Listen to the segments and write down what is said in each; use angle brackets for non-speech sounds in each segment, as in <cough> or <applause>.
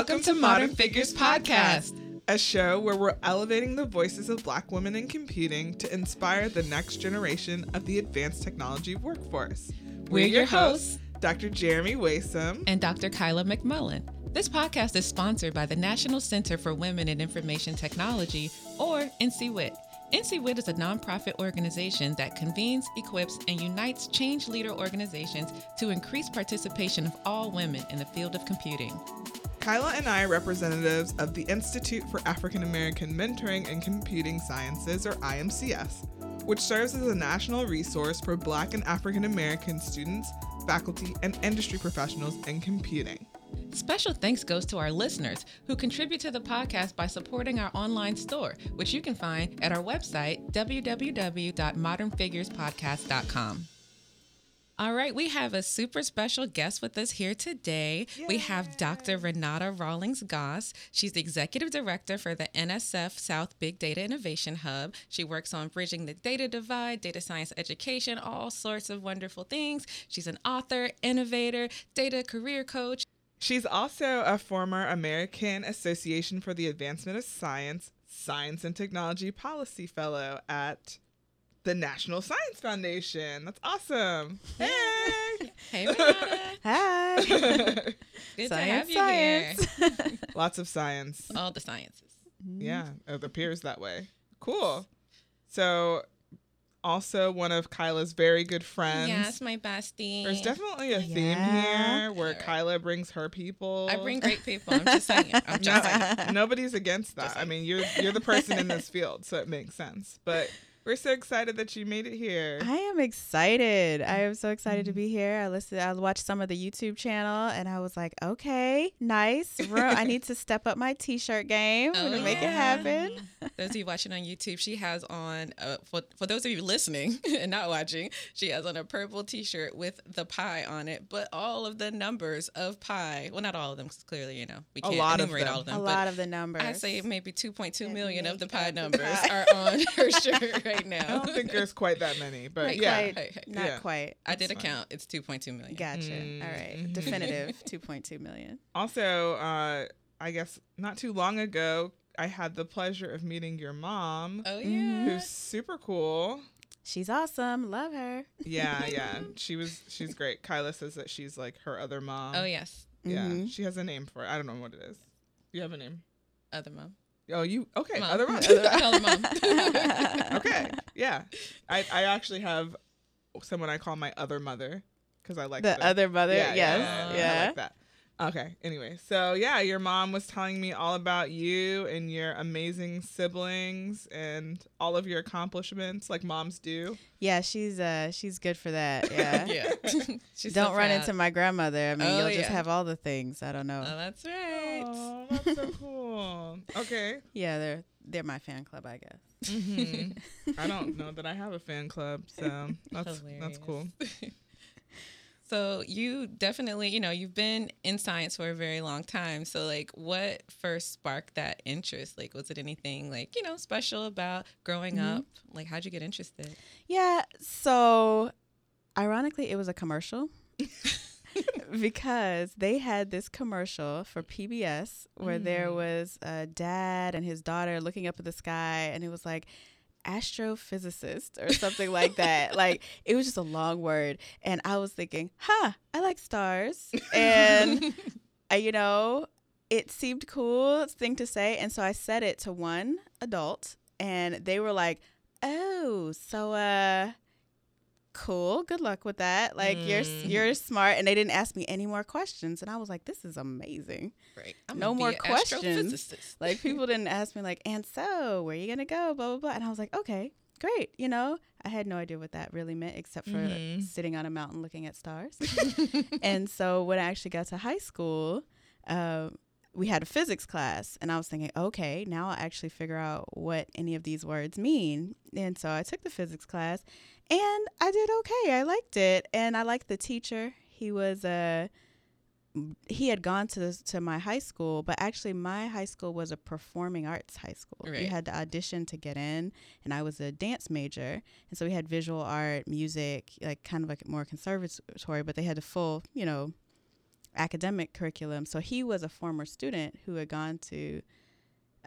Welcome to Modern Figures Podcast, a show where we're elevating the voices of Black women in computing to inspire the next generation of the advanced technology workforce. We're, your hosts, Dr. Jeremy Waisome and Dr. Kyla McMullen. This podcast is sponsored by the National Center for Women in Information Technology, or NCWIT. NCWIT is a nonprofit organization that convenes, equips, and unites change leader organizations to increase participation of all women in the field of computing. Kyla and I are representatives of the Institute for African American Mentoring and Computing Sciences, or iAAMCS, which serves as a national resource for Black and African American students, faculty, and industry professionals in computing. Special thanks goes to our listeners who contribute to the podcast by supporting our online store, which you can find at our website, www.modernfigurespodcast.com. All right, we have a super special guest with us here today. Yay. We have Dr. Renata Rawlings Goss. She's the executive director for the NSF South Big Data Innovation Hub. She works on bridging the data divide, data science education, all sorts of wonderful things. She's an author, innovator, data career coach. She's also a former American Association for the Advancement of Science Science and Technology Policy Fellow at the National Science Foundation. That's awesome. Hey. hey, <laughs> Hi. <laughs> Good science, to have you science. here. <laughs> Lots of science. All the sciences. Mm-hmm. Yeah, it appears that way. Cool. So also one of Kyla's very good friends. Yes, my bestie. There's definitely a theme yeah. here where Kyla brings her people. I bring great people. I'm just saying. I'm just no, saying. Nobody's against that. I mean, you're you're the person in this field, so it makes sense. But we're so excited that you made it here. I am excited. I am so excited to be mm-hmm. here. I listened. I watched some of the YouTube channel, and I was like, okay, nice. I need to step up my T-shirt game oh, to yeah. make it happen. <laughs> those of you watching on YouTube, she has on. Uh, for for those of you listening <laughs> and not watching, she has on a purple T-shirt with the pie on it, but all of the numbers of pi. Well, not all of them, because clearly, you know, we can't enumerate all of them. A lot of the numbers. I say maybe 2.2 million of the pie numbers are on her <laughs> shirt right now. I don't think there's quite that many, <laughs> but right, yeah, quite, not yeah. quite. I did a count. It's 2.2 million. Gotcha. Mm. All right, mm-hmm. definitive <laughs> 2.2 million. Also, uh, I guess not too long ago, I had the pleasure of meeting your mom. Oh yeah, who's super cool. She's awesome. Love her. Yeah, <laughs> yeah. she was. She's great. Kyla says that she's like her other mom. Oh yes. Yeah, mm-hmm. she has a name for it. I don't know what it is. You have a name? Other mom. Oh, you okay? Mom. Other <laughs> mom. Other <laughs> mom. okay, yeah. I I actually have someone I call my other mother because I like the, the, other mother. Yeah, yes, yeah, yeah. I like that. Okay. Anyway, so yeah, your mom was telling me all about you and your amazing siblings and all of your accomplishments, like moms do. Yeah, she's uh she's good for that. <laughs> Yeah. yeah. don't so run into my grandmother. I mean, oh, you'll yeah. just have all the things. I don't know. Oh, that's right. Oh, that's so cool. Okay. Yeah, they're they're my fan club, I guess. Mm-hmm. <laughs> I don't know that I have a fan club, so <laughs> that's Hilarious. that's cool. <laughs> So you definitely, you know, you've been in science for a very long time. So like what first sparked that interest? Like was it anything like, you know, special about growing mm-hmm. up? Like how'd you get interested? Yeah, so ironically it was a commercial. <laughs> because they had this commercial for PBS where mm. there was a dad and his daughter looking up at the sky and it was like astrophysicist or something like that. <laughs> Like it was just a long word. And I was thinking, huh, I like stars. And, <laughs> I, you know, it seemed cool thing to say. And so I said it to one adult and they were like, oh, so, uh, cool good luck with that. Like mm. you're you're smart and they didn't ask me any more questions and i was like this is amazing. Right no more questions. Like people didn't ask me like and so where are you gonna go? Blah blah blah and i was like okay great you know? I had no idea what that really meant except for mm-hmm. sitting on a mountain looking at stars. <laughs> And so when i actually got to high school uh, we had a physics class and I was thinking, okay, now I'll actually figure out what any of these words mean. And so I took the physics class and I did okay. I liked it, and I liked the teacher. He was a uh, he had gone to to my high school, but actually my high school was a performing arts high school. Right. You had to audition to get in, and I was a dance major, and so we had visual art, music, like kind of like more conservatory, but they had the full, you know, academic curriculum. So he was a former student who had gone to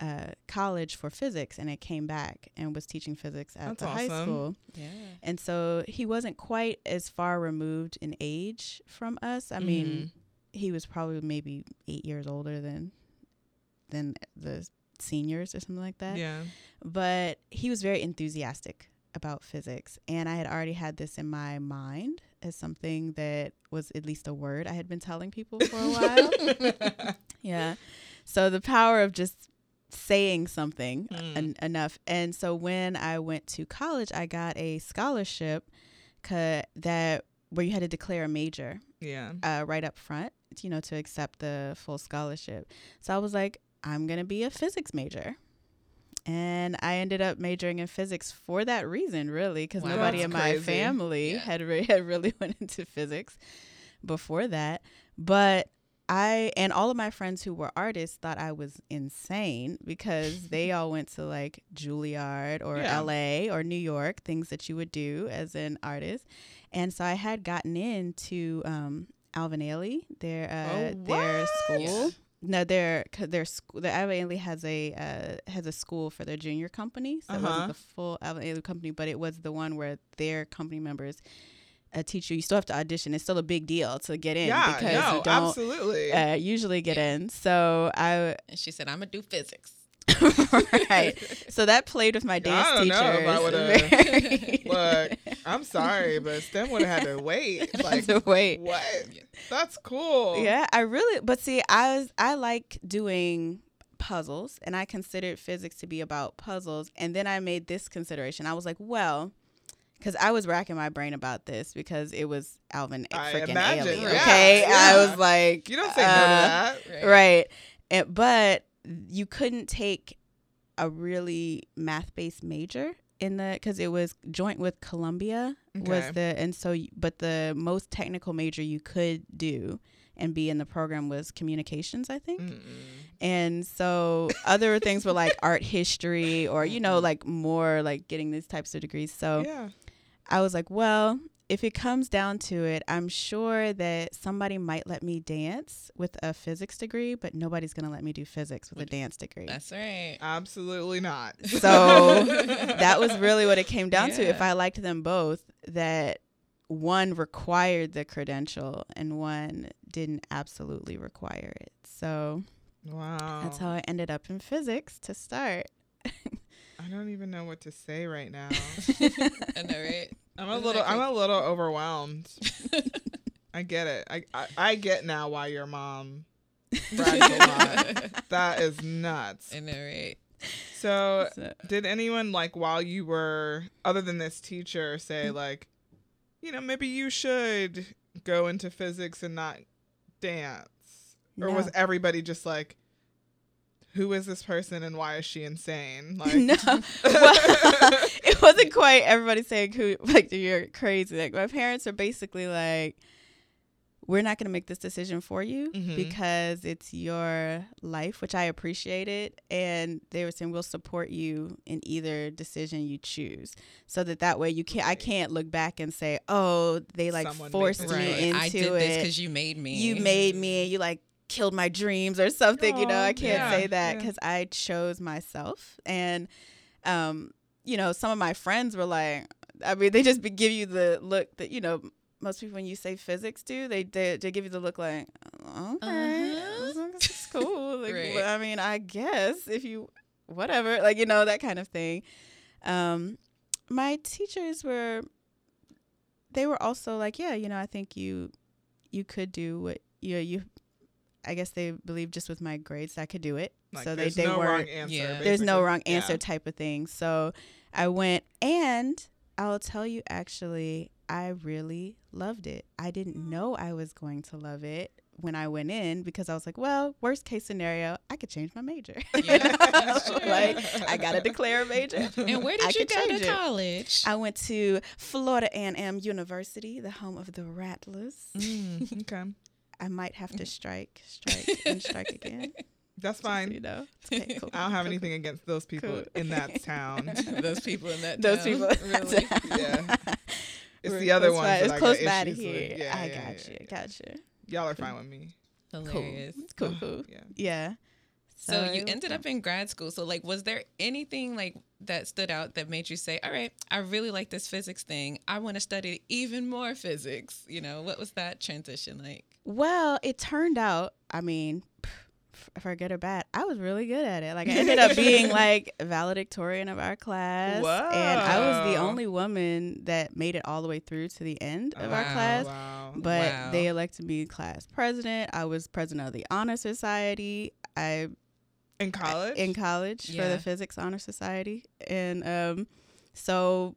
uh, college for physics and it came back and was teaching physics at That's the awesome. high school. Yeah. And so he wasn't quite as far removed in age from us. I mean, Mhm. he was probably maybe eight years older than than the seniors or something like that. yeah. But he was very enthusiastic about physics, and I had already had this in my mind as something that was at least a word I had been telling people for a while. <laughs> yeah. So the power of just saying something Hmm. en- enough. And so when I went to college, I got a scholarship ca- that where you had to declare a major yeah. uh, right up front, you know, to accept the full scholarship. So I was like, I'm gonna be a physics major. And I ended up majoring in physics for that reason, really, because Wow. nobody in my crazy. family Yeah. had re- <laughs> had really went into physics before that. But I and all of my friends who were artists thought I was insane because they <laughs> all went to like Juilliard or Yeah. LA or New York, things that you would do as an artist. And so I had gotten into um, Alvin Ailey, their uh, Oh, their school. No, their their school. The Alvin Ailey has a uh, has a school for their junior company, so it Uh-huh. wasn't the full Alvin Ailey company, but it was the one where their company members uh, teacher, you. You still have to audition. It's still a big deal to get in Yeah. because No. you don't absolutely. uh, usually get in. So I And she said, I'm going to do physics. <laughs> right. So that played with my dance I don't know if I would've- <laughs> very- <laughs> Look, I'm sorry, but STEM would have had to wait. Like, to wait. what? That's cool. Yeah, I really. But see, I was I like doing puzzles, and I considered physics to be about puzzles. And then I made this consideration. I was like, well. Because I was racking my brain about this because it was Alvin I freaking imagine, Ailey. yeah, Okay, I was like, You don't say no uh, that. right and, but you couldn't take a really math-based major in the because it was joint with columbia okay. was the and so but the most technical major you could do and be in the program was communications i think Mm-mm. and so other things were like art history or you know <laughs> like more like getting these types of degrees so Yeah. I was like, well, if it comes down to it, I'm sure that somebody might let me dance with a physics degree, but nobody's going to let me do physics with a dance degree. That's right. Absolutely not. <laughs> So that was really what it came down to. If I liked them both, that one required the credential and one didn't absolutely require it. So wow. that's how I ended up in physics to start. I don't even know what to say right now. <laughs> I know, right? I'm a Isn't little I'm a little overwhelmed. I get it. I, I I get now why your mom <laughs> brags a lot. That is nuts. I know, right? So So- did anyone like while you were other than this teacher say Mm-hmm. like you know maybe you should go into physics and not dance or was everybody just like who is this person and why is she insane <laughs> like no. <laughs> Well, <laughs> it wasn't quite everybody saying who like you're crazy. Like my parents are basically like, we're not going to make this decision for you Mhm. because it's your life, which I appreciated, and they were saying we'll support you in either decision you choose, so that that way you can't. I can't look back and say, oh, they like Someone forced me Right. into I did it. this because you made me. you made me and you like killed my dreams or something you know i can't yeah, say that yeah. because i chose myself and um you know some of my friends were like i mean they just be, give you the look that you know most people when you say physics do they they, they give you the look like okay Uh-huh. this is cool <laughs> like, Right. well, i mean i guess if you whatever like you know that kind of thing um my teachers were they were also like yeah you know i think you you could do what you you I guess they believed just with my grades I could do it. like, so they they no were wrong answer Yeah. there's no basically. wrong Yeah. answer type of thing. So I went and I'll tell you actually I really loved it. I didn't know I was going to love it when I went in because I was like, well, worst case scenario, I could change my major. <laughs> Yeah, sure. <laughs> like I got to <laughs> declare a major. And where I did you go change to it. college? I went to Florida A&M University, the home of the Rattlers. Mm, okay I might have to <laughs> strike, strike, and strike again. <laughs> that's Just so fine you know. <laughs> Okay, cool. I don't have cool, anything against those people Cool. in that town. Those people in that town. Those town, people. really. Yeah. It's We're the other one. ones that It's close by to here. Yeah, I yeah, got yeah, you. yeah. Got you. Y'all are fine with me. Hilarious. Cool. Cool. Ah, cool. Yeah. Yeah. So, so you ended up in grad school. So like was there anything like that stood out that made you say, "All right, I really like this physics thing. I want to study even more physics." You know, what was that transition like? Well, it turned out, I mean, for good or bad, I was really good at it. Like I ended up <laughs> being like valedictorian of our class, Whoa. and I was the only woman that made it all the way through to the end of wow, our class. Wow. But wow. they elected me class president. I was president of the honor society. I in college in college yeah. for the physics honor society, and um, so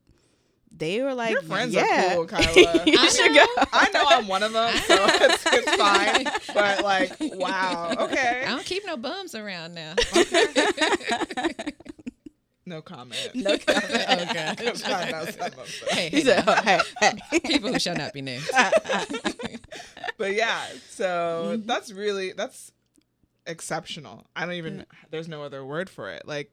they were like, Your friends yeah. are cool, <laughs> Kyla. you I should know. go. I know I'm one of them, so <laughs> it's, it's fine. But like, wow, <laughs> okay. I don't keep no bums around now. Okay. no comment. No comment. oh god. Hey, hey, said, oh, hey, hey. People who shall not be named. but yeah, so mm-hmm. that's really that's exceptional. I don't even. Mm. There's no other word for it. Like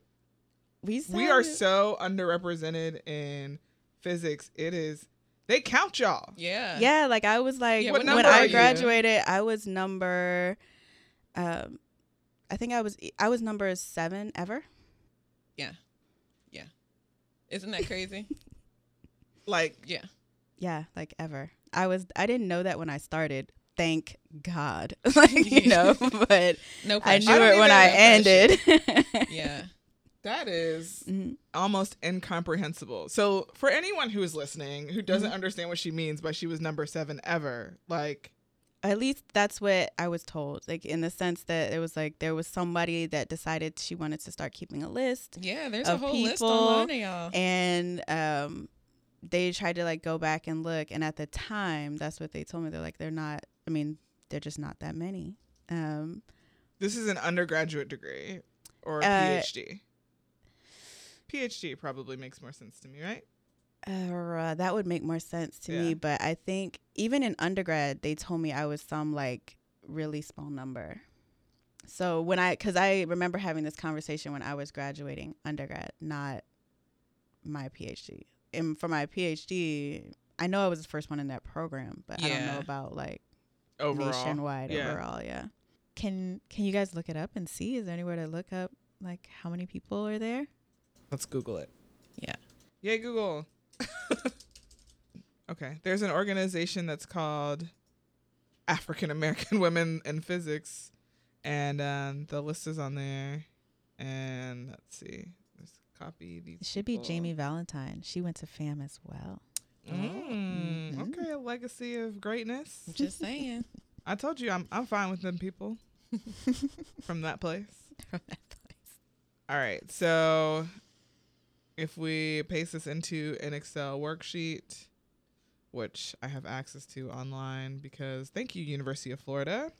we we are so underrepresented in physics, it is they count y'all. Yeah. Yeah, like I was like yeah, when I graduated, you? I was number um I think I was I was number 7 ever. Yeah. Yeah. Isn't that crazy? <laughs> like yeah. Yeah, like ever. I was I didn't know that when I started. Thank God. <laughs> <laughs> like, you know, but no I knew I it when I ended. yeah. That is mm-hmm. almost incomprehensible. So, for anyone who is listening who doesn't mm-hmm. understand what she means by she was number seven ever, like. At least that's what I was told. Like, in the sense that it was like there was somebody that decided she wanted to start keeping a list. Yeah, there's a whole list online, y'all. And um, they tried to like go back and look. And at the time, that's what they told me. They're like, they're not, I mean, they're just not that many. Um, this is an undergraduate degree or a uh, PhD. PhD probably makes more sense to me, right? Uh, that would make more sense to yeah. me, but I think even in undergrad, they told me I was some like really small number. So when I, because I remember having this conversation when I was graduating undergrad, not my PhD. And for my PhD, I know I was the first one in that program, but yeah. I don't know about like overall. nationwide yeah. overall. Yeah. Can Can you guys look it up and see? Is there anywhere to look up like how many people are there? Let's Google it. Yeah. Yay, Google. <laughs> okay. There's an organization that's called African American <laughs> Women in Physics, and um, the list is on there. And let's see. Let's copy these. It should people. be Jami Valentine. She went to FAM as well. Mm, mm-hmm. Okay, a legacy of greatness. Just saying. <laughs> I told you I'm I'm fine with them people from that place. From that place. All right, so if we paste this into an Excel worksheet, which I have access to online because thank you, University of Florida,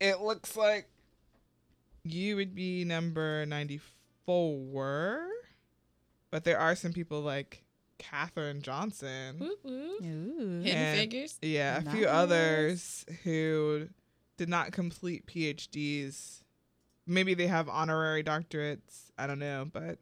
it looks like you would be number 94. But there are some people like Katherine Johnson. Ooh, Hidden figures. Yeah, a nice. few others who did not complete PhDs. Maybe they have honorary doctorates. I don't know, but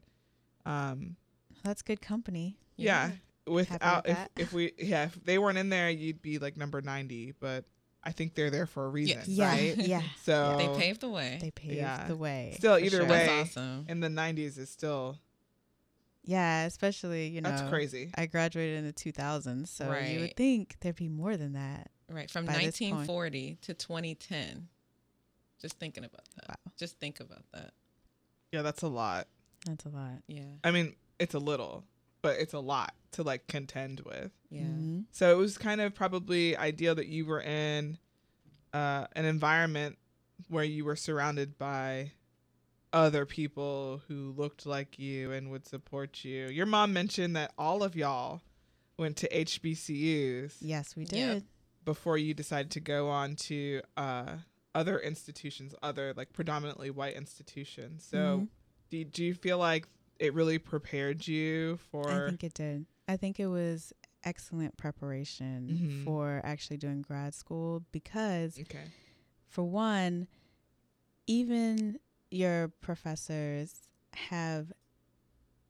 um, That's good company. Yeah. yeah. Without if, if we yeah if they weren't in there you'd be like number ninety but I think they're there for a reason yes. yeah. right <laughs> yeah so they paved the way they paved yeah. the way still either sure. way awesome. in the nineties is still yeah especially you know that's crazy I graduated in the two thousands so right. you would think there'd be more than that right from nineteen forty to twenty ten just thinking about that wow. just think about that yeah that's a lot that's a lot. Yeah. I mean, it's a little, but it's a lot to like contend with. Yeah. Mm-hmm. So it was kind of probably ideal that you were in uh, an environment where you were surrounded by other people who looked like you and would support you. Your mom mentioned that all of y'all went to HBCUs. Yes, we did. Yep. Before you decided to go on to uh, other institutions, other like predominantly white institutions. So mm-hmm do, do you feel like it really prepared you for I think it did. I think it was excellent preparation mm-hmm. for actually doing grad school because okay. for one even your professors have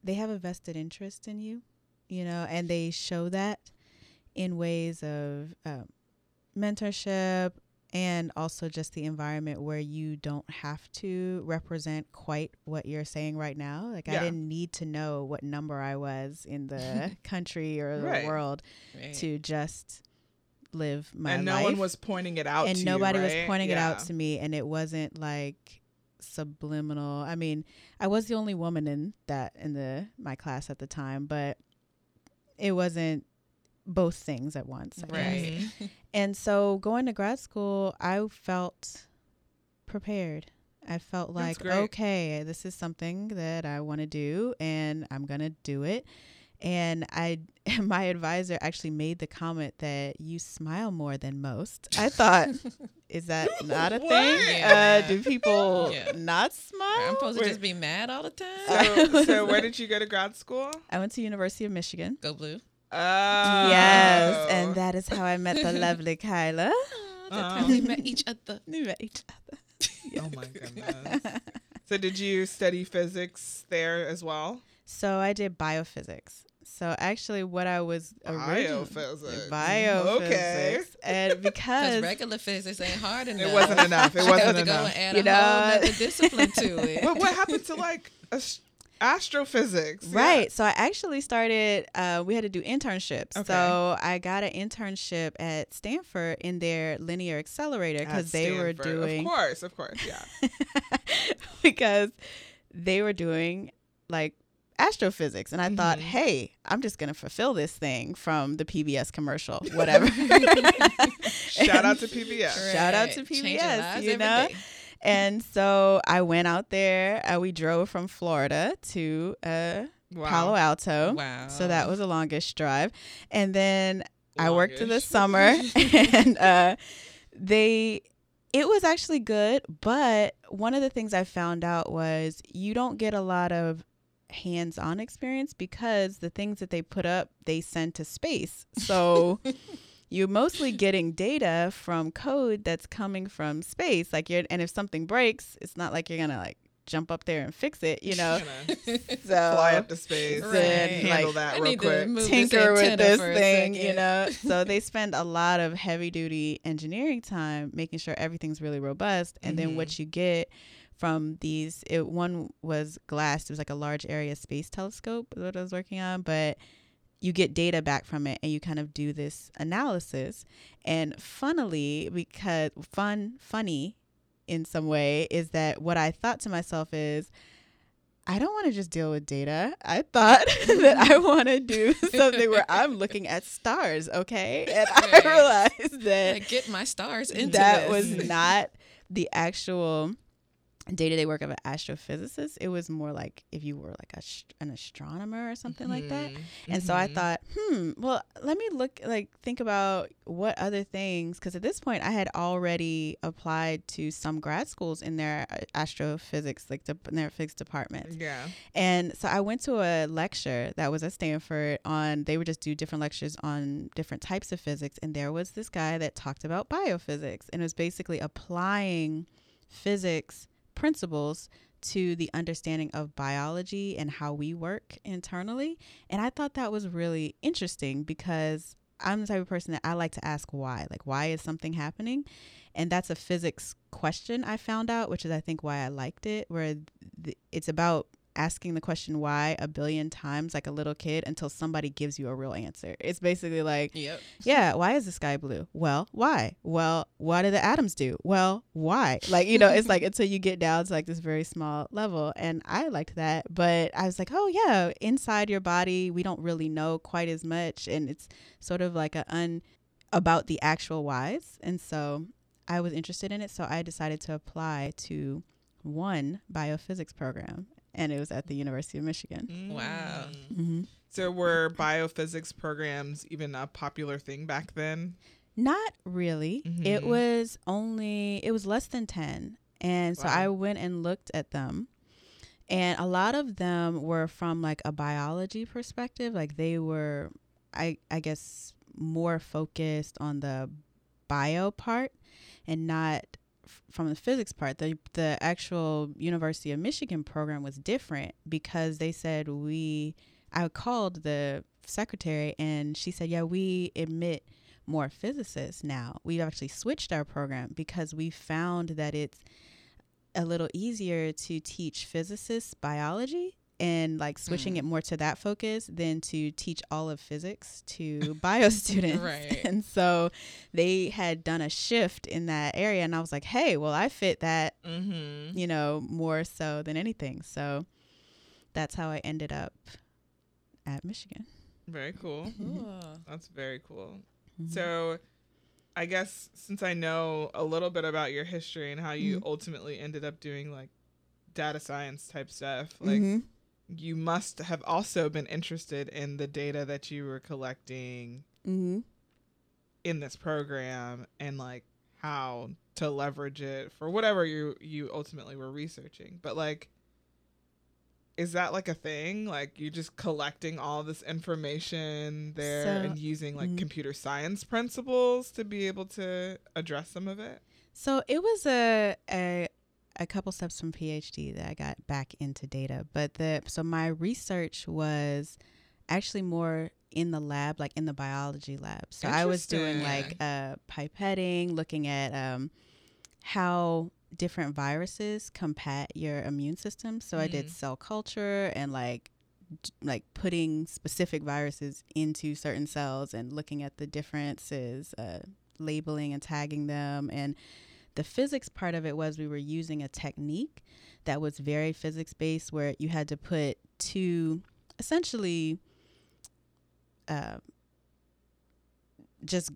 they have a vested interest in you, you know, and they show that in ways of um, mentorship and also just the environment where you don't have to represent quite what you're saying right now. Like yeah. I didn't need to know what number I was in the <laughs> <laughs> country or right. the world right. to just live my and life. And no one was pointing it out and nobody you, right? was pointing yeah. it out to me and it wasn't like subliminal. I mean, I was the only woman in that in the my class at the time, but it wasn't both things at once. I right. Mm-hmm. <laughs> and so going to grad school, I felt prepared. I felt like, okay, this is something that I want to do and I'm going to do it. And I, <laughs> my advisor actually made the comment that you smile more than most. I thought, <laughs> is that <laughs> not a thing? Yeah. Uh, do people yeah. not smile? I'm supposed to just be mad all the time. So, so, where did you go to grad school? I went to University of Michigan. Go blue. Oh. Yes, and that is how I met the lovely <laughs> Kyla. Oh, that's how oh. we met each other. <laughs> We met each other. Oh my goodness. <laughs> so did you study physics there as well? So I did biophysics. So actually, what I was originally biophysics, biophysics, okay. and because regular physics ain't hard enough, it wasn't enough. It wasn't enough. Go and add you a know, whole discipline to it. But what happened to like a astrophysics right yeah. so i actually started uh, we had to do internships. Okay. so i got an internship at stanford in their linear accelerator because they were doing of course of course yeah. <laughs> Because they were doing like astrophysics. And i mm-hmm. thought hey i'm just going to fulfill this thing from the pbs commercial <laughs> whatever. Shout out to pbs <laughs> shout out to pbs you know and so I went out there. Uh, we drove from Florida to uh, wow. Palo Alto. Wow. So that was the longest drive. And then. I worked in the summer <laughs> and uh, they it was actually good, but one of the things I found out was you don't get a lot of hands-on experience because the things that they put up they send to space. So <laughs> you're mostly getting data from code that's coming from space. Like you're, and if something breaks, it's not like you're gonna like jump up there and fix it, you know. <laughs> <laughs> so fly up to space right. and handle like, that real quick. Tinker with this thing, you know. <laughs> so they spend a lot of heavy duty engineering time making sure everything's really robust, and mm-hmm. then what mm-hmm. you get from these, it, one was GLAST. It was like a large area space telescope. What I was working on, but you get data back from it and you kind of do this analysis. And funnily, because fun, funny in some way, is that what I thought to myself is, I don't want to just deal with data. I thought <laughs> that I <laughs> want to do something where I'm looking at stars, okay? <laughs> And I realized that I get my stars into that this. was not the actual day to day work of an astrophysicist. It was more like if you were like a, an astronomer or something mm-hmm. like that. Mm-hmm. And mm-hmm. so I mm-hmm. thought, hmm, well, let me look, like, think about what other things, because at this point I had already applied to some grad schools in their uh, astrophysics, like the, in their physics department Yeah. And so I went to a lecture that was at Stanford on, they would just do different lectures on different types of physics. And there was this guy that talked about biophysics and it was basically applying physics principles to the understanding of biology and how we work internally. And I thought that was really interesting because I'm the type of person that I like to ask why. Like, why is something happening? And that's a physics question I found out, which is, I think, why I liked it, where th- it's about asking the question why a billion times like a little kid until somebody gives you a real answer. It's basically like, yep. yeah, why is the sky blue? Well, why? Well, what do the atoms do? Well, why? Like, you know, it's like until you get down to like this very small level. And I liked that. But I was like, oh, yeah, inside your body, we don't really know quite as much. And it's sort of like a un about the actual whys. And so I was interested in it. So I decided to apply to one biophysics program and it was at the University of Michigan. Mm. Wow. Mm-hmm. So were biophysics programs even a popular thing back then? Not really. Mm-hmm. It was only it was less than 10. And wow. so I went and looked at them. And a lot of them were from like a biology perspective, like they were I I guess more focused on the bio part and not from the physics part, the the actual University of Michigan program was different because they said we. I called the secretary and she said, "Yeah, we admit." more physicists now. We've actually switched our program because we found that it's a little easier to teach physicists biology and like switching mm. it more to that focus than to teach all of physics to <laughs> bio students. right. And so they had done a shift in that area and I was like, "Hey, well, I fit that, mm-hmm. you know, more so than anything." So that's how I ended up at Michigan. Very cool. <laughs> That's very cool. Mm-hmm. So I guess since I know a little bit about your history and how you mm-hmm. ultimately ended up doing like data science type stuff, like mm-hmm you must have also been interested in the data that you were collecting mm-hmm. in this program and like how to leverage it for whatever you you ultimately were researching but like is that like a thing like you're just collecting all this information there so, and using like mm-hmm. computer science principles to be able to address some of it so it was a, a a couple steps from PhD that I got back into data. But the so my research was actually more in the lab, like in the biology lab. So I was doing like uh, pipetting, looking at um, how different viruses combat your immune system. So mm. I did mm. cell culture and like d- like putting specific viruses into certain cells and looking at the differences, uh, labeling and tagging them and the physics part of it was we were using a technique that was very physics based where you had to put two essentially uh, just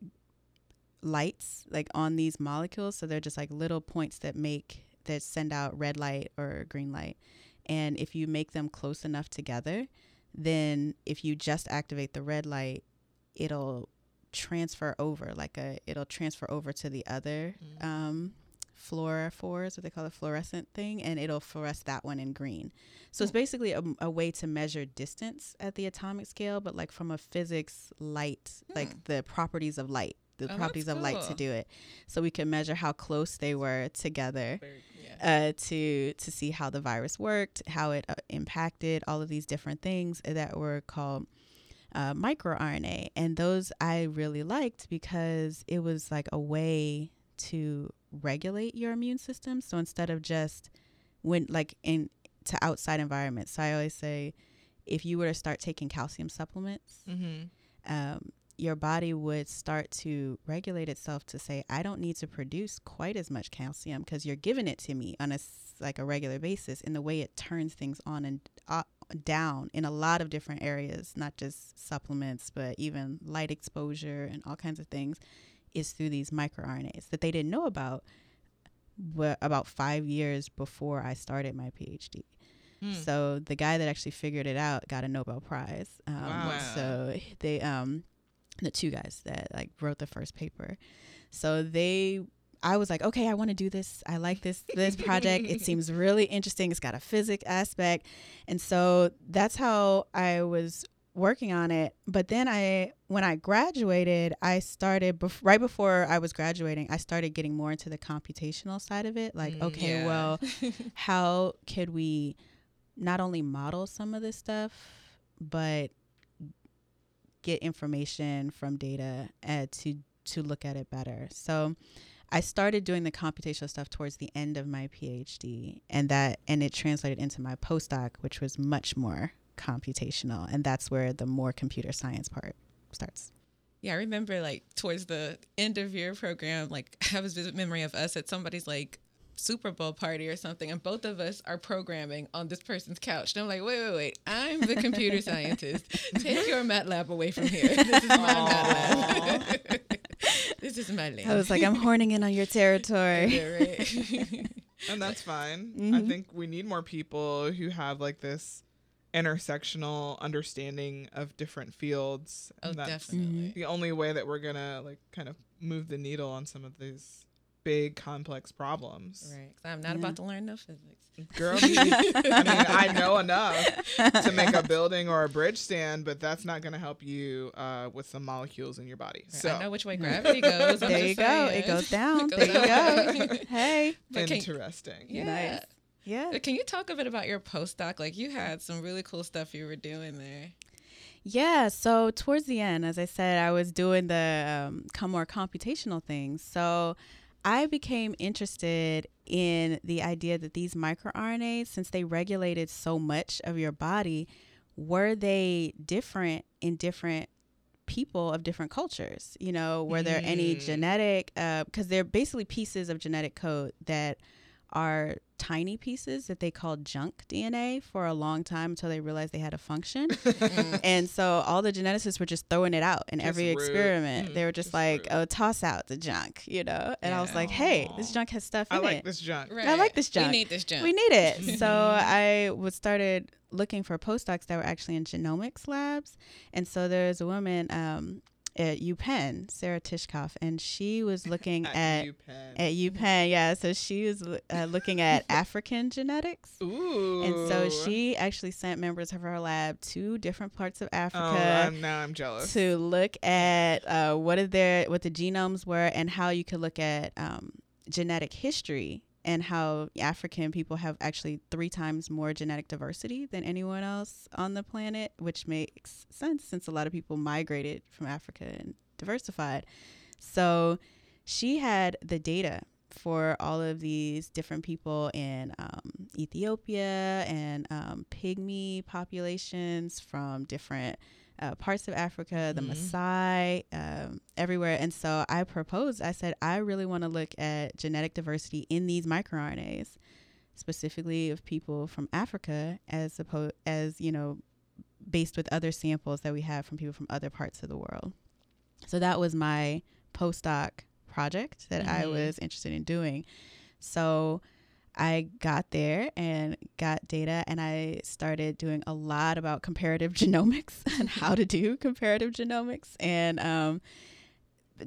lights like on these molecules. So they're just like little points that make that send out red light or green light. And if you make them close enough together then if you just activate the red light it'll transfer over like a it'll transfer over to the other mm. um fluorophores what they call a fluorescent thing and it'll fluoresce that one in green so it's basically a, a, way to measure distance at the atomic scale but like from a physics light mm. like the properties of light the oh, properties of light to do it so we can measure how close they were together Very, yeah. uh, to to see how the virus worked how it uh, impacted all of these different things that were called uh, microRNA. And those I really liked because it was like a way to regulate your immune system. So instead of just when like in to outside environments, so I always say if you were to start taking calcium supplements, mm-hmm. um, your body would start to regulate itself to say, I don't need to produce quite as much calcium because you're giving it to me on a like a regular basis. In the way it turns things on and uh, down in a lot of different areas, not just supplements, but even light exposure and all kinds of things, is through these microRNAs that they didn't know about about five years before I started my PhD. Mm. So the guy that actually figured it out got a Nobel Prize. Um, wow. So they, um, the two guys that like wrote the first paper, so they I was like, okay, I want to do this. I like this this project. it <laughs> seems really interesting. It's got a physics aspect, and so that's how I was working on it. But then I, when I graduated, I started bef- right before I was graduating. I started getting more into the computational side of it. Like, mm, okay, yeah. well, <laughs> how could we not only model some of this stuff, but get information from data uh, to to look at it better. So I started doing the computational stuff towards the end of my PhD, and that and it translated into my postdoc, which was much more computational, and that's where the more computer science part starts. Yeah, I remember like towards the end of your program, like <laughs> I have a vivid memory of us at somebody's like Super Bowl party or something, and both of us are programming on this person's couch. And I'm like, wait, wait, wait, I'm the computer <laughs> scientist. Take your MATLAB away from here. <laughs> This is my MATLAB. This is my lane. I was like, I'm horning in on your territory. <laughs> yeah, right. <laughs> and that's fine. Mm-hmm. I think we need more people who have like this intersectional understanding of different fields. Oh, definitely. The only way that we're gonna like kind of move the needle on some of these big complex problems. Right. I'm not yeah. about to learn no physics. Girl, <laughs> I mean, I know enough to make a building or a bridge stand, but that's not going to help you uh, with some molecules in your body. Right. So I know which way <laughs> gravity goes. <laughs> there you go. It goes down. It goes there you go. hey. But Interesting. yeah. Nice. Yeah. Can you talk a bit about your postdoc? Like you had some really cool stuff you were doing there. Yeah. So towards the end, as I said, I was doing the um, more computational things. So I became interested in the idea that these microRNAs, since they regulated so much of your body, were they different in different people of different cultures? You know, were there mm. any genetic, because uh, they're basically pieces of genetic code that are tiny pieces that they called junk DNA for a long time until they realized they had a function. <laughs> and so all the geneticists were just throwing it out in just every rude. experiment. Mm, they were just, just like, rude. oh, toss out the junk, you know? And yeah. I was like, hey, this junk has stuff I in like it. this junk. Right. I like this junk. We need this junk. We need it. so <laughs> I was started looking for postdocs that were actually in genomics labs. And so there's a woman, um, at UPenn, Sarah Tishkoff, and she was looking <laughs> at at UPenn. at UPenn. Yeah, so she was uh, looking at <laughs> African genetics. Ooh. And so she actually sent members of her lab to different parts of oh, Africa. Oh, now I'm jealous. To look at uh, what are their what the genomes were and how you could look at um, genetic history and how African people have actually three times more genetic diversity than anyone else on the planet, which makes sense since a lot of people migrated from Africa and diversified. So she had the data for all of these different people in um, Ethiopia and um, pygmy populations from different uh, parts of Africa, the mm-hmm. Maasai, um, everywhere. And so I proposed, I said, I really want to look at genetic diversity in these microRNAs, specifically of people from Africa, as opposed as you know, based with other samples that we have from people from other parts of the world. So that was my postdoc project that mm-hmm. I was interested in doing. So I got there and got data, and I started doing a lot about comparative <laughs> genomics and how to do comparative genomics. And um,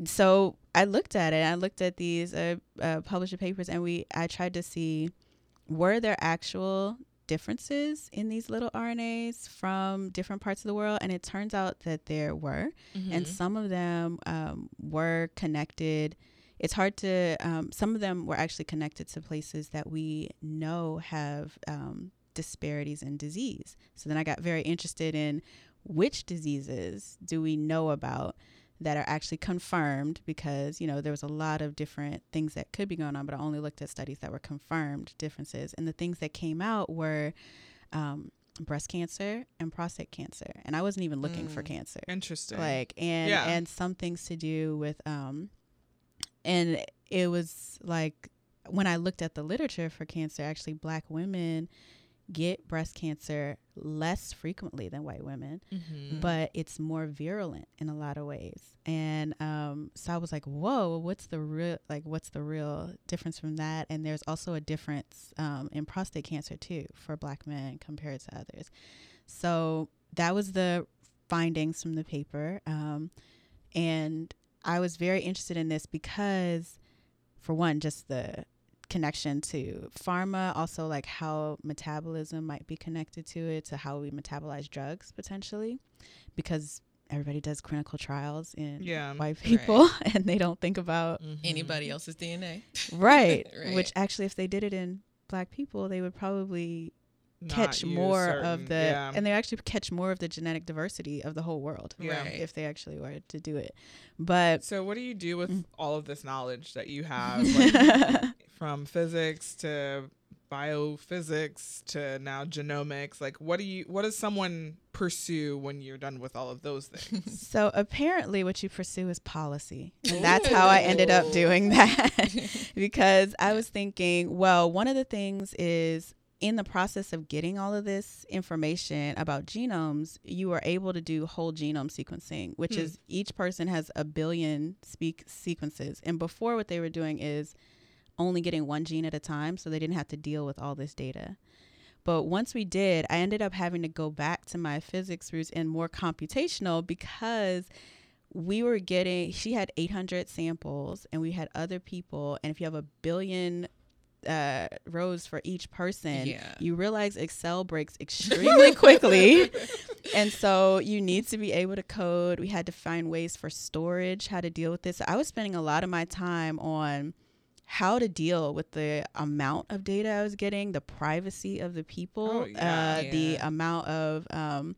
so I looked at it. I looked at these uh, uh, published papers, and we I tried to see were there actual differences in these little RNAs from different parts of the world, and it turns out that there were, mm-hmm. and some of them um, were connected it's hard to um, some of them were actually connected to places that we know have um, disparities in disease. So then i got very interested in which diseases do we know about that are actually confirmed because you know there was a lot of different things that could be going on but i only looked at studies that were confirmed differences. And the things that came out were um, breast cancer and prostate cancer. And i wasn't even looking mm, for cancer. interesting. Like and yeah. and some things to do with um and it was like when I looked at the literature for cancer, actually, black women get breast cancer less frequently than white women, mm-hmm. but it's more virulent in a lot of ways. And um, so I was like, "Whoa, what's the real like? What's the real difference from that?" And there's also a difference um, in prostate cancer too for black men compared to others. So that was the findings from the paper, um, and I was very interested in this because, for one, just the connection to pharma, also like how metabolism might be connected to it, to how we metabolize drugs potentially, because everybody does clinical trials in yeah, white people right. <laughs> and they don't think about mm-hmm. anybody else's DNA. Right. <laughs> right. Which actually, if they did it in black people, they would probably catch more certain, of the yeah. and they actually catch more of the genetic diversity of the whole world yeah. if they actually were to do it but so what do you do with mm. all of this knowledge that you have <laughs> like, from physics to biophysics to now genomics like what do you what does someone pursue when you're done with all of those things <laughs> so apparently what you pursue is policy and that's how i ended up doing <laughs> that because i was thinking well one of the things is in the process of getting all of this information about genomes, you are able to do whole genome sequencing, which hmm. is each person has a billion speak sequences. And before, what they were doing is only getting one gene at a time, so they didn't have to deal with all this data. But once we did, I ended up having to go back to my physics roots and more computational because we were getting, she had 800 samples and we had other people. And if you have a billion uh, rows for each person, yeah. you realize Excel breaks extremely <laughs> quickly. and so you need to be able to code. We had to find ways for storage, how to deal with this. I was spending a lot of my time on how to deal with the amount of data I was getting, the privacy of the people, oh, yeah. Uh, yeah. the amount of um,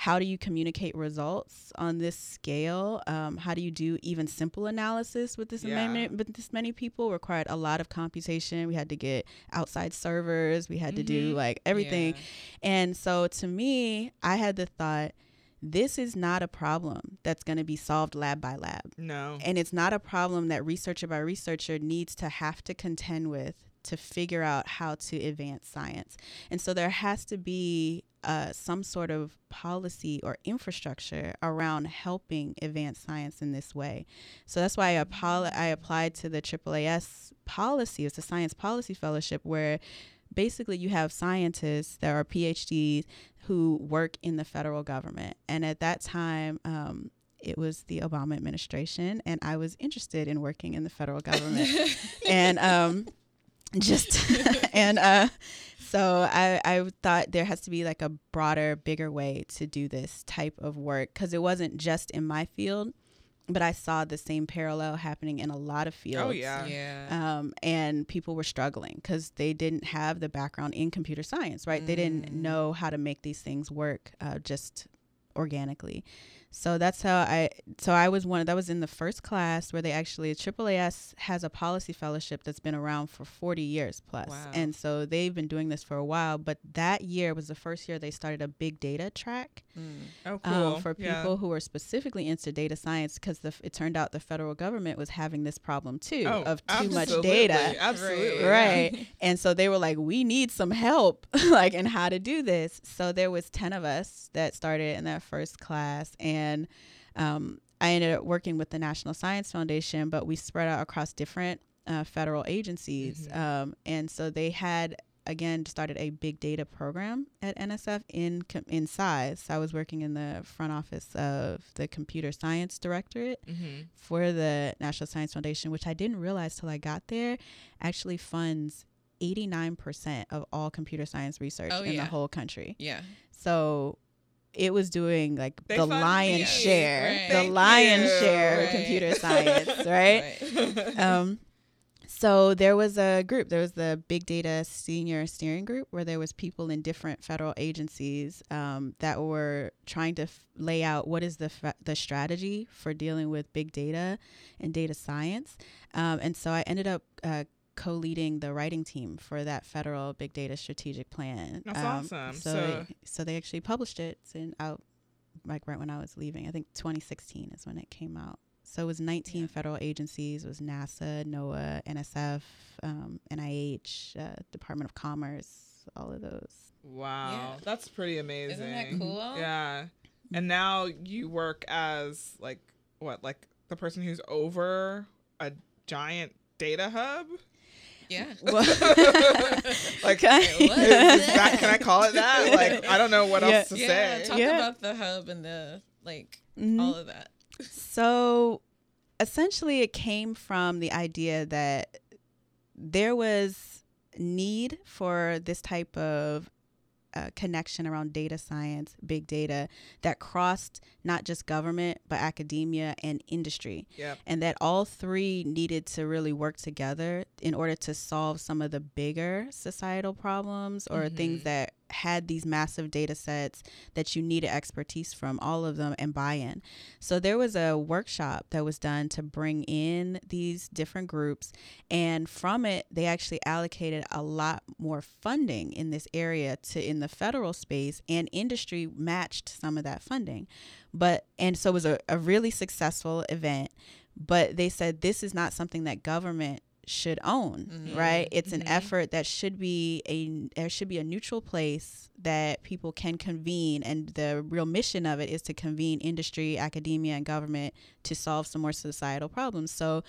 how do you communicate results on this scale? Um, how do you do even simple analysis with this yeah. many with this many people? Required a lot of computation. We had to get outside servers. We had mm-hmm. to do mm-hmm. like everything, yeah. and so to me, I had the thought this is not a problem that's going to be solved lab by lab. No. And it's not a problem that researcher by researcher needs to have to contend with to figure out how to advance science. And so there has to be uh, some sort of policy or infrastructure around helping advance science in this way. So that's why I, apo- I applied to the AAAS policy. It's a science policy fellowship where basically you have scientists that are PhDs who work in the federal government. And at that time, um, it was the Obama administration, and I was interested in working in the federal government. <laughs> and um, just <laughs> and uh so I, I thought there has to be like a broader bigger way to do this type of work because it wasn't just in my field but i saw the same parallel happening in a lot of fields oh yeah yeah um, and people were struggling because they didn't have the background in computer science right mm. they didn't mm. know how to make these things work uh, just organically so that's how I. So I was one. That was in the first class where they actually AAAS has a policy fellowship that's been around for 40 years plus. Wow. And so they've been doing this for a while. But that year was the first year they started a big data track. Mm. Oh, um, cool. Um, for people yeah. who were specifically into data science, because it turned out the federal government was having this problem too oh, of too absolutely. much data. Absolutely. Right. <laughs> and so they were like, we need some help, <laughs> like in how to do this. So there was 10 of us that started in that first class, and um, I ended up working with the National Science Foundation, but we spread out across different uh, federal agencies. Mm-hmm. Um, and so they had again started a big data program at NSF in in CISE. I was working in the front office of the computer science directorate mm-hmm. for the National Science Foundation, which I didn't realize till I got there, actually funds 89% of all computer science research oh, in yeah. the whole country. Yeah. So it was doing like they the lion's share, right. the Thank you. share right. computer <laughs> science, right? right. <laughs> um, so there was a group. There was the Big Data Senior Steering Group, where there was people in different federal agencies um, that were trying to f- lay out what is the f- the strategy for dealing with big data and data science. Um, and so I ended up uh, co-leading the writing team for that federal big data strategic plan. That's um, awesome. So, so, so they actually published it in out like right when I was leaving. I think 2016 is when it came out. So it was 19 yeah. federal agencies. It was NASA, NOAA, NSF, um, NIH, uh, Department of Commerce, all of those. Wow, yeah. that's pretty amazing. Isn't that cool? Yeah. And now you work as like what, like the person who's over a giant data hub? Yeah. <laughs> <laughs> like, can <laughs> I, that, can I call it that? Like, I don't know what yeah. else to yeah, say. Talk yeah. about the hub and the like mm-hmm. all of that. So, essentially, it came from the idea that there was need for this type of uh, connection around data science, big data that crossed not just government, but academia and industry. Yep. And that all three needed to really work together in order to solve some of the bigger societal problems or mm-hmm. things that had these massive data sets that you needed expertise from, all of them, and buy in. So there was a workshop that was done to bring in these different groups. And from it, they actually allocated a lot more funding in this area to in the federal space, and industry matched some of that funding. But, and so it was a, a really successful event. But they said this is not something that government should own, mm-hmm. right? It's an mm-hmm. effort that should be a there should be a neutral place that people can convene and the real mission of it is to convene industry, academia and government to solve some more societal problems. So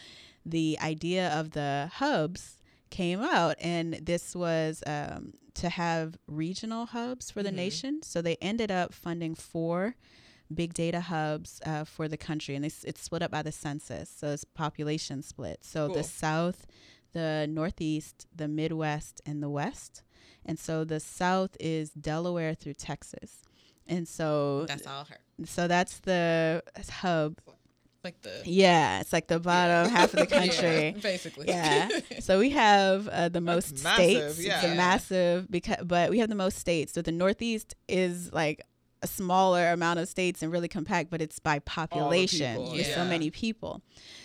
the idea of the hubs came out and this was um, to have regional hubs for the mm-hmm. nation. So they ended up funding four big data hubs uh, for the country, and it's, it's split up by the census, so it's population split. So cool. the South, the Northeast, the Midwest, and the West. And so the South is Delaware through Texas, and so that's all her. So that's the hub. Like the yeah, it's like the bottom yeah. half of the <laughs> country, yeah, basically. Yeah. <laughs> so we have uh, the most that's states. Massive, yeah. It's a massive because, but we have the most states. So the Northeast is like a smaller amount of states and really compact, but it's by population. There's yeah. so many people.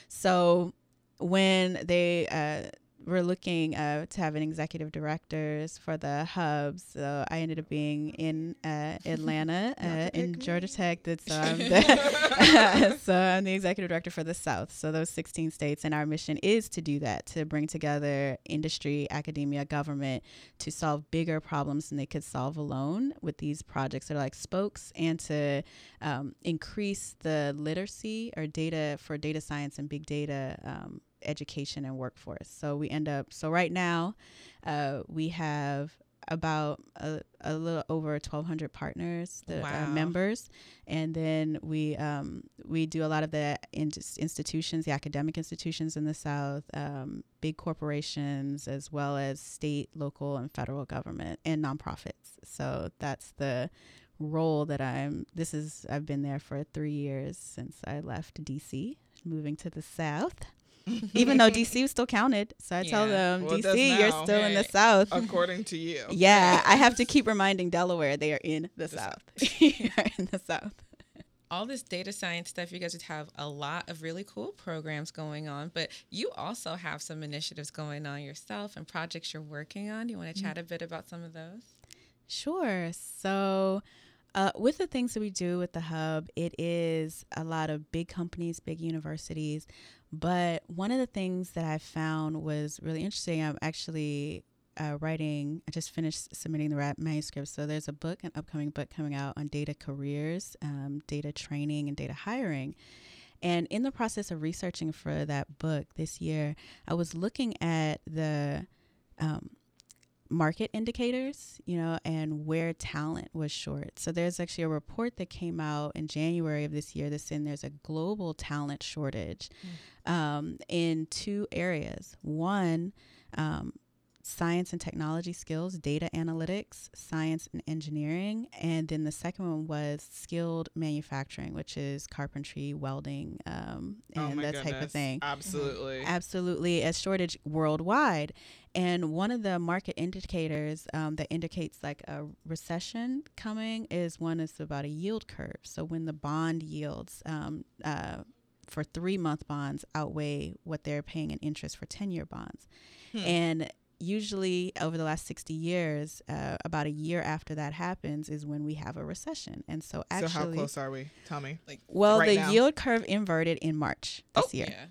So when they uh, we're looking uh, to have an executive directors for the hubs. So I ended up being in uh, Atlanta <laughs> uh, in Georgia Tech. That's <laughs> um, the <laughs> so I'm the executive director for the South. So those 16 states, and our mission is to do that to bring together industry, academia, government to solve bigger problems than they could solve alone with these projects that are like spokes, and to um, increase the literacy or data for data science and big data. Um, education and workforce. So we end up, so right now, uh, we have about a, a, little over 1200 partners the uh, wow. uh, members and then we um, we do a lot of the in- institutions the academic institutions in the south um, big corporations as well as state local and federal government and nonprofits so that's the role that i'm this is i've been there for three years since i left dc moving to the south <laughs> even though DC was <laughs> still counted. So I yeah. tell them, well, DC, you're still in the South. According to <laughs> you. Yeah, I have to keep reminding Delaware they are in the, the South. South. are in the South. All this data science stuff, you guys would have a lot of really cool programs going on, but you also have some initiatives going on yourself and projects you're working on. You want to mm-hmm. chat a bit about some of those? Sure. So, uh, with the things that we do with the hub, it is a lot of big companies, big universities, but one of the things that I found was really interesting. I'm actually uh, writing, I just finished submitting the manuscript. So there's a book, an upcoming book coming out on data careers, um, data training, and data hiring. And in the process of researching for that book this year, I was looking at the um, market indicators, you know, and where talent was short. So there's actually a report that came out in January of this year that's saying there's a global talent shortage mm. um, in two areas. One, um, science and technology skills, data analytics, science and engineering. And then the second one was skilled manufacturing, which is carpentry, welding, um, oh and oh that goodness. type of thing. Absolutely. Absolutely. A shortage worldwide. And one of the market indicators um, that indicates like a recession coming is one is about a yield curve. So when the bond yields, um, uh, for three month bonds outweigh what they're paying in interest for 10 year bonds. Hmm. And usually over the last 60 years uh, about a year after that happens is when we have a recession and so actually so how close are we tell me like well right the now? yield curve inverted in march this oh, year yeah.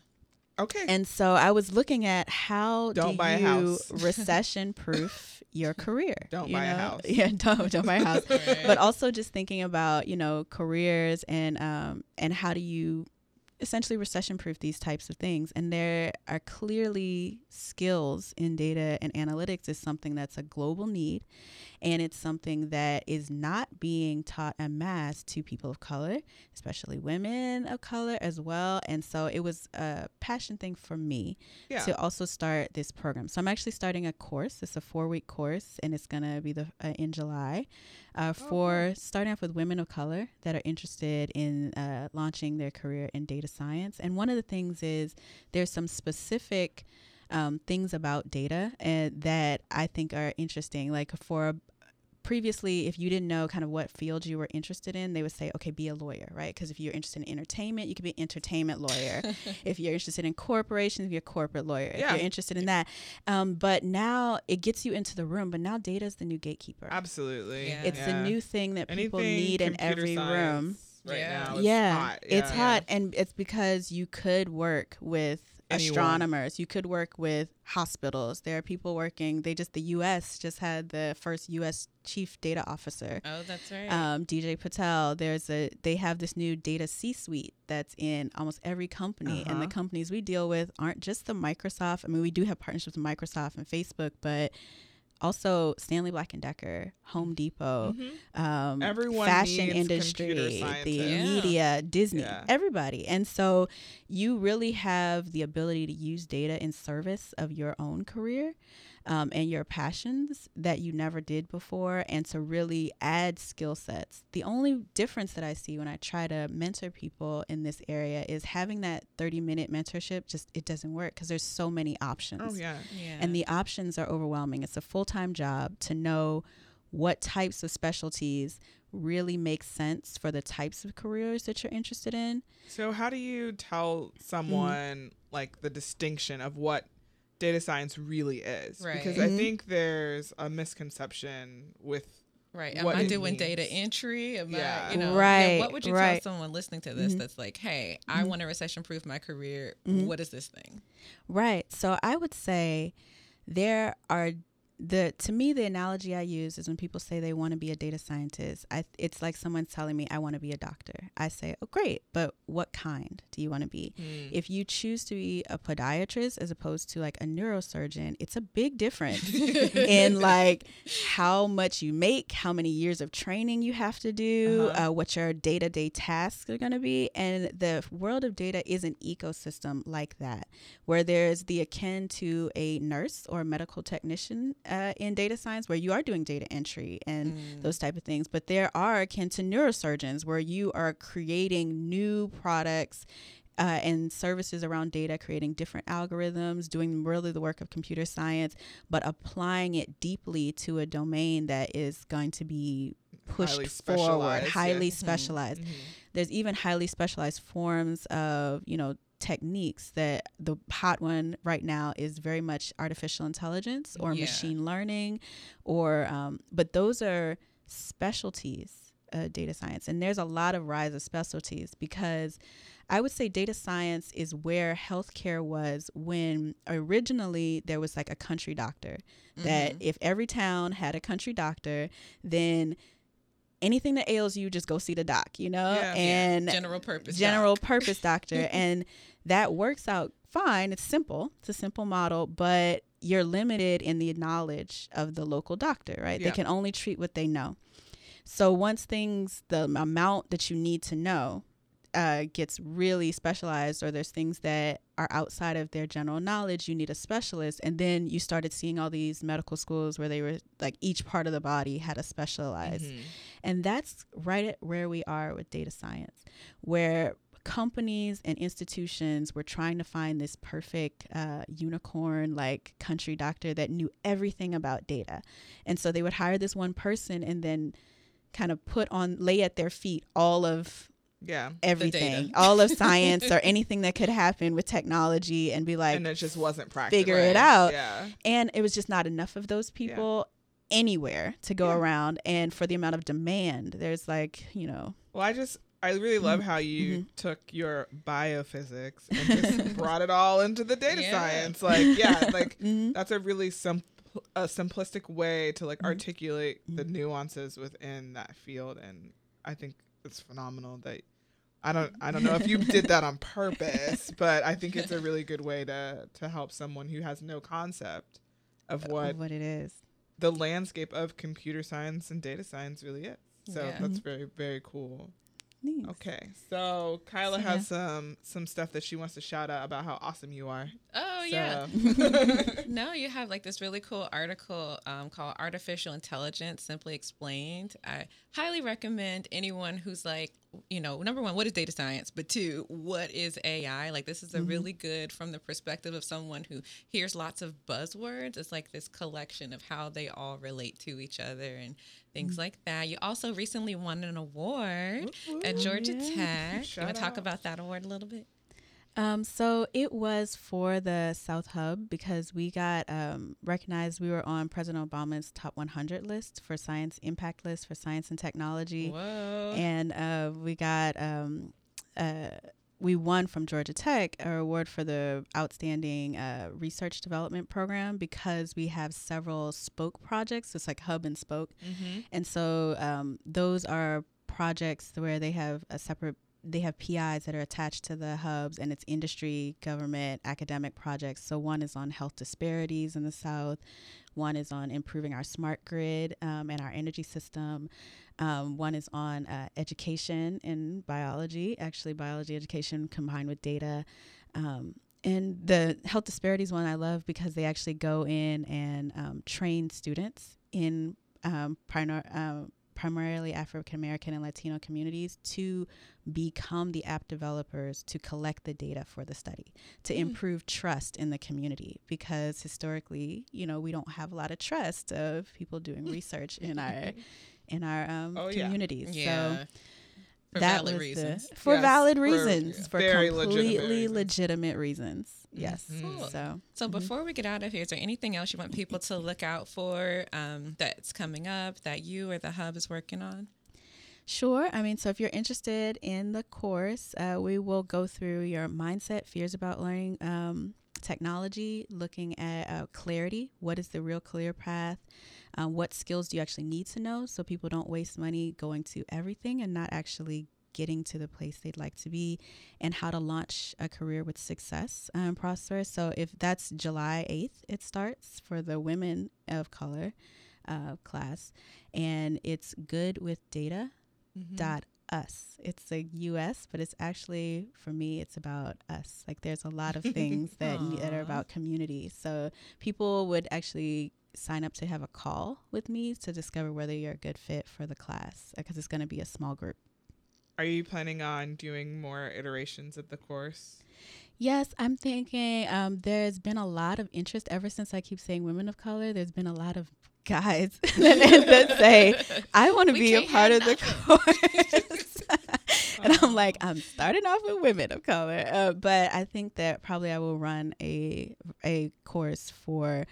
Okay. And so I was looking at how don't do buy you <laughs> recession proof your <laughs> career. Don't buy know? a house. <laughs> Yeah, don't don't buy a house. right. But also just thinking about, you know, careers and um and how do you essentially recession proof these types of things and there are clearly skills in data and analytics is something that's a global need and it's something that is not being taught en masse to people of color especially women of color as well and so it was a passion thing for me yeah. to also start this program so i'm actually starting a course it's a four week course and it's going to be the uh, in july uh, oh, for starting off with women of color that are interested in uh, launching their career in data science. And one of the things is there's some specific um, things about data and that I think are interesting. Like for previously, if you didn't know kind of what field you were interested in, they would say, okay, be a lawyer, right? Because if you're interested in entertainment, you could be an entertainment lawyer. <laughs> if you're interested in corporations, be a corporate lawyer. Yeah. If you're interested in that. Um, but now it gets you into the room, but now data is the new gatekeeper. Absolutely. Yeah. It's yeah. the new thing that Anything people need in every room. Right yeah. now. It's yeah. Hot. yeah. It's hot. And it's because you could work with Anyone. astronomers. You could work with hospitals. There are people working. They just the U.S. just had the first U.S. Chief Data Officer. Oh, that's right. Um, DJ Patil. There's a they have this new data C-suite that's in almost every company, uh-huh. and the uh-huh. companies we deal with aren't just the Microsoft. I mean, we do have partnerships with Microsoft and Facebook, but also Stanley Black and Decker, Home Depot, mm-hmm. um, Everyone fashion industry, the yeah. media, Disney, yeah. everybody. And so you really have the ability to use data in service of your own career um, and your passions that you never did before and to really add skill sets. The only difference that I see when I try to mentor people in this area is having that 30 minute mentorship just it doesn't work because there's so many options. Oh yeah. yeah. And the options are overwhelming. It's a full-time job to know what types of specialties really makes sense for the types of careers that you're interested in. So, how do you tell someone mm-hmm. like the distinction of what data science really is? Right. Because mm-hmm. I think there's a misconception with Right. Am I doing means. data entry? Am yeah. I, you know, right. Yeah, what would you right. tell someone listening to this mm-hmm. that's like, hey, I mm-hmm. want to recession proof my career. Mm-hmm. What is this thing? Right. So I would say there are the to me the analogy I use is when people say they want to be a data scientist. I it's like someone telling me I want to be a doctor. I say, "Oh, great, but what kind do you want to be?" Mm. If you choose to be a podiatrist as opposed to like a neurosurgeon, it's a big difference <laughs> in like how much you make, how many years of training you have to do, uh-huh. uh, what your day to day tasks are going to be, and the world of data is an ecosystem like that, where there's the akin to a nurse or a medical technician uh, in data science where you are doing data entry and mm. those type of things but there are akin to neurosurgeons where you are creating new products uh, and services around data, creating different algorithms, doing really the work of computer science, but applying it deeply to a domain that is going to be pushed highly forward, highly yeah. Mm-hmm. specialized. Mm-hmm. There's even highly specialized forms of, you know, techniques that the hot one right now is very much artificial intelligence or yeah. machine learning or um, but those are specialties uh, data science and there's a lot of rise of specialties because I would say data science is where healthcare was when originally there was like a country doctor. Mm-hmm. That if every town had a country doctor, then anything that ails you, just go see the doc, you know? Yeah, and yeah. general purpose general doc. purpose doctor. <laughs> and that works out fine. It's simple. It's a simple model, but you're limited in the knowledge of the local doctor, right? Yeah. They can only treat what they know. So once things, the amount that you need to know uh, gets really specialized, or there's things that are outside of their general knowledge, you need a specialist. And then you started seeing all these medical schools where they were like each part of the body had a specialized. Mm-hmm. And that's right at where we are with data science, where companies and institutions were trying to find this perfect uh, unicorn like country doctor that knew everything about data. And so they would hire this one person and then kind of put on, lay at their feet all of yeah everything all of science or <laughs> anything that could happen with technology and be like and it just wasn't practical figure it out yeah and it was just not enough of those people yeah. anywhere to go yeah. around and for the amount of demand there's like you know well i just I really love mm-hmm. how you mm-hmm. took your biophysics and <laughs> just brought it all into the data yeah. science. Like, yeah, like <laughs> mm-hmm. that's a really simple, a simplistic way to like mm-hmm. articulate the mm-hmm. nuances within that field, and I think it's phenomenal that I don't I don't know if you did that on purpose, but I think it's a really good way to to help someone who has no concept of what of what it is. The landscape of computer science and data science really is. So yeah. that's very very cool. Okay, so Kyla so, has yeah. some some stuff that she wants to shout out about how awesome you are. Oh so. yeah. <laughs> no, you have like this really cool article um, called "Artificial Intelligence Simply Explained." I highly recommend anyone who's like, you know, number one, what is data science? But two, what is AI? Like this is a mm-hmm. really good from the perspective of someone who hears lots of buzzwords. It's like this collection of how they all relate to each other and things mm-hmm. like that. You also recently won an award Ooh, at Georgia yeah. Tech. Shout you want to talk about that award a little bit? Um, so it was for the South Hub because we got um, recognized. We were on President Obama's top 100 list for science impact list for science and technology, Whoa. and uh, we got um, uh, we won from Georgia Tech an award for the outstanding uh, research development program because we have several spoke projects. It's like hub and spoke, mm-hmm. and so um, those are projects where they have a separate they have PIs that are attached to the hubs, and it's industry, government, academic projects. So one is on health disparities in the South, one is on improving our smart grid um, and our energy system. Um, one is on uh, education in biology, actually biology education combined with data. Um, and the health disparities one I love because they actually go in and um, train students in um, uh, primarily African American and Latino communities to become the app developers to collect the data for the study, to mm. improve trust in the community. Because historically, you know, we don't have a lot of trust of people doing <laughs> research in our in our um, oh, communities. Yeah. So for that valid reasons. The, for yes, valid reasons. For, for completely legitimate reasons. legitimate reasons. Yes. Mm-hmm. Cool. So, so mm-hmm. before we get out of here, is there anything else you want people to look out for um, that's coming up that you or the hub is working on? Sure. I mean, so if you're interested in the course, uh, we will go through your mindset, fears about learning um, technology, looking at uh, clarity. What is the real clear path? Um, what skills do you actually need to know so people don't waste money going to everything and not actually getting to the place they'd like to be and how to launch a career with success and um, prosper. So if that's July 8th, it starts for the women of color uh, class and it's good with data mm-hmm. dot us. It's a US, but it's actually for me it's about us. Like there's a lot of things that that are <laughs> about community. So people would actually sign up to have a call with me to discover whether you're a good fit for the class because it's going to be a small group. Are you planning on doing more iterations of the course? Yes, I'm thinking um, there's been a lot of interest ever since I keep saying women of color. There's been a lot of guys <laughs> that say, I want to be a part of the course. <laughs> and I'm like, I'm starting off with women of color. Uh, but I think that probably I will run a, a course for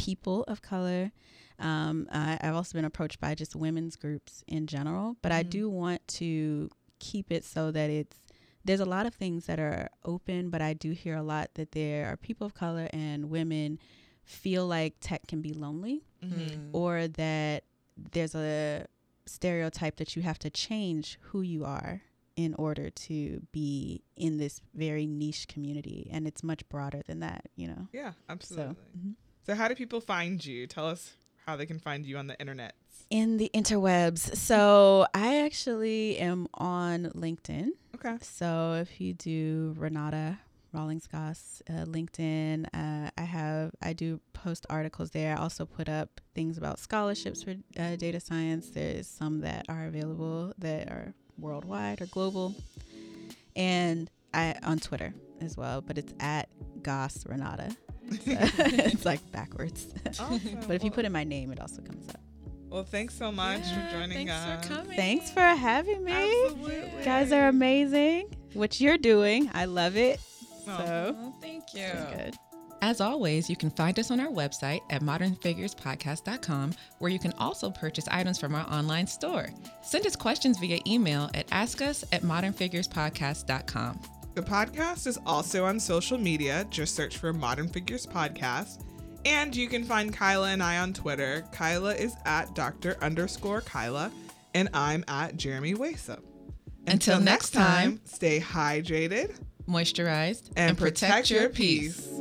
people of color. Um, I, have also been approached by just women's groups in general, but mm-hmm. I do want to keep it so that it's there's a lot of things that are open, but I do hear a lot that there are people of color and women feel like tech can be lonely mm-hmm. or that there's a stereotype that you have to change who you are in order to be in this very niche community and it's much broader than that you know yeah absolutely so, mm-hmm. So how do people find you tell us how they can find you on the internet in the interwebs. So I actually am on LinkedIn. Okay. So if you do Renata Rawlings Goss uh, LinkedIn, uh, I have I do post articles there. I also put up things about scholarships for uh, data science. There's some that are available that are worldwide or global, and I on Twitter as well. But it's at Goss Renata. <laughs> it's like backwards. Awesome. <laughs> but if you put in my name, it also comes up. Well, thanks so much yeah, for joining thanks us. For coming. Thanks for having me. Absolutely. You guys are amazing. What you're doing, I love it. Oh, so, thank you. good. As always, you can find us on our website at modernfigurespodcast.com, where you can also purchase items from our online store. Send us questions via email at askus at modernfigurespodcast.com. The podcast is also on social media. Just search for Modern Figures Podcast. And you can find Kyla and I on Twitter. Kyla is at Dr. underscore Kyla, and I'm at Jeremy Waisome. Until, Until next time, stay hydrated, moisturized, and, and protect, protect, your peace. peace.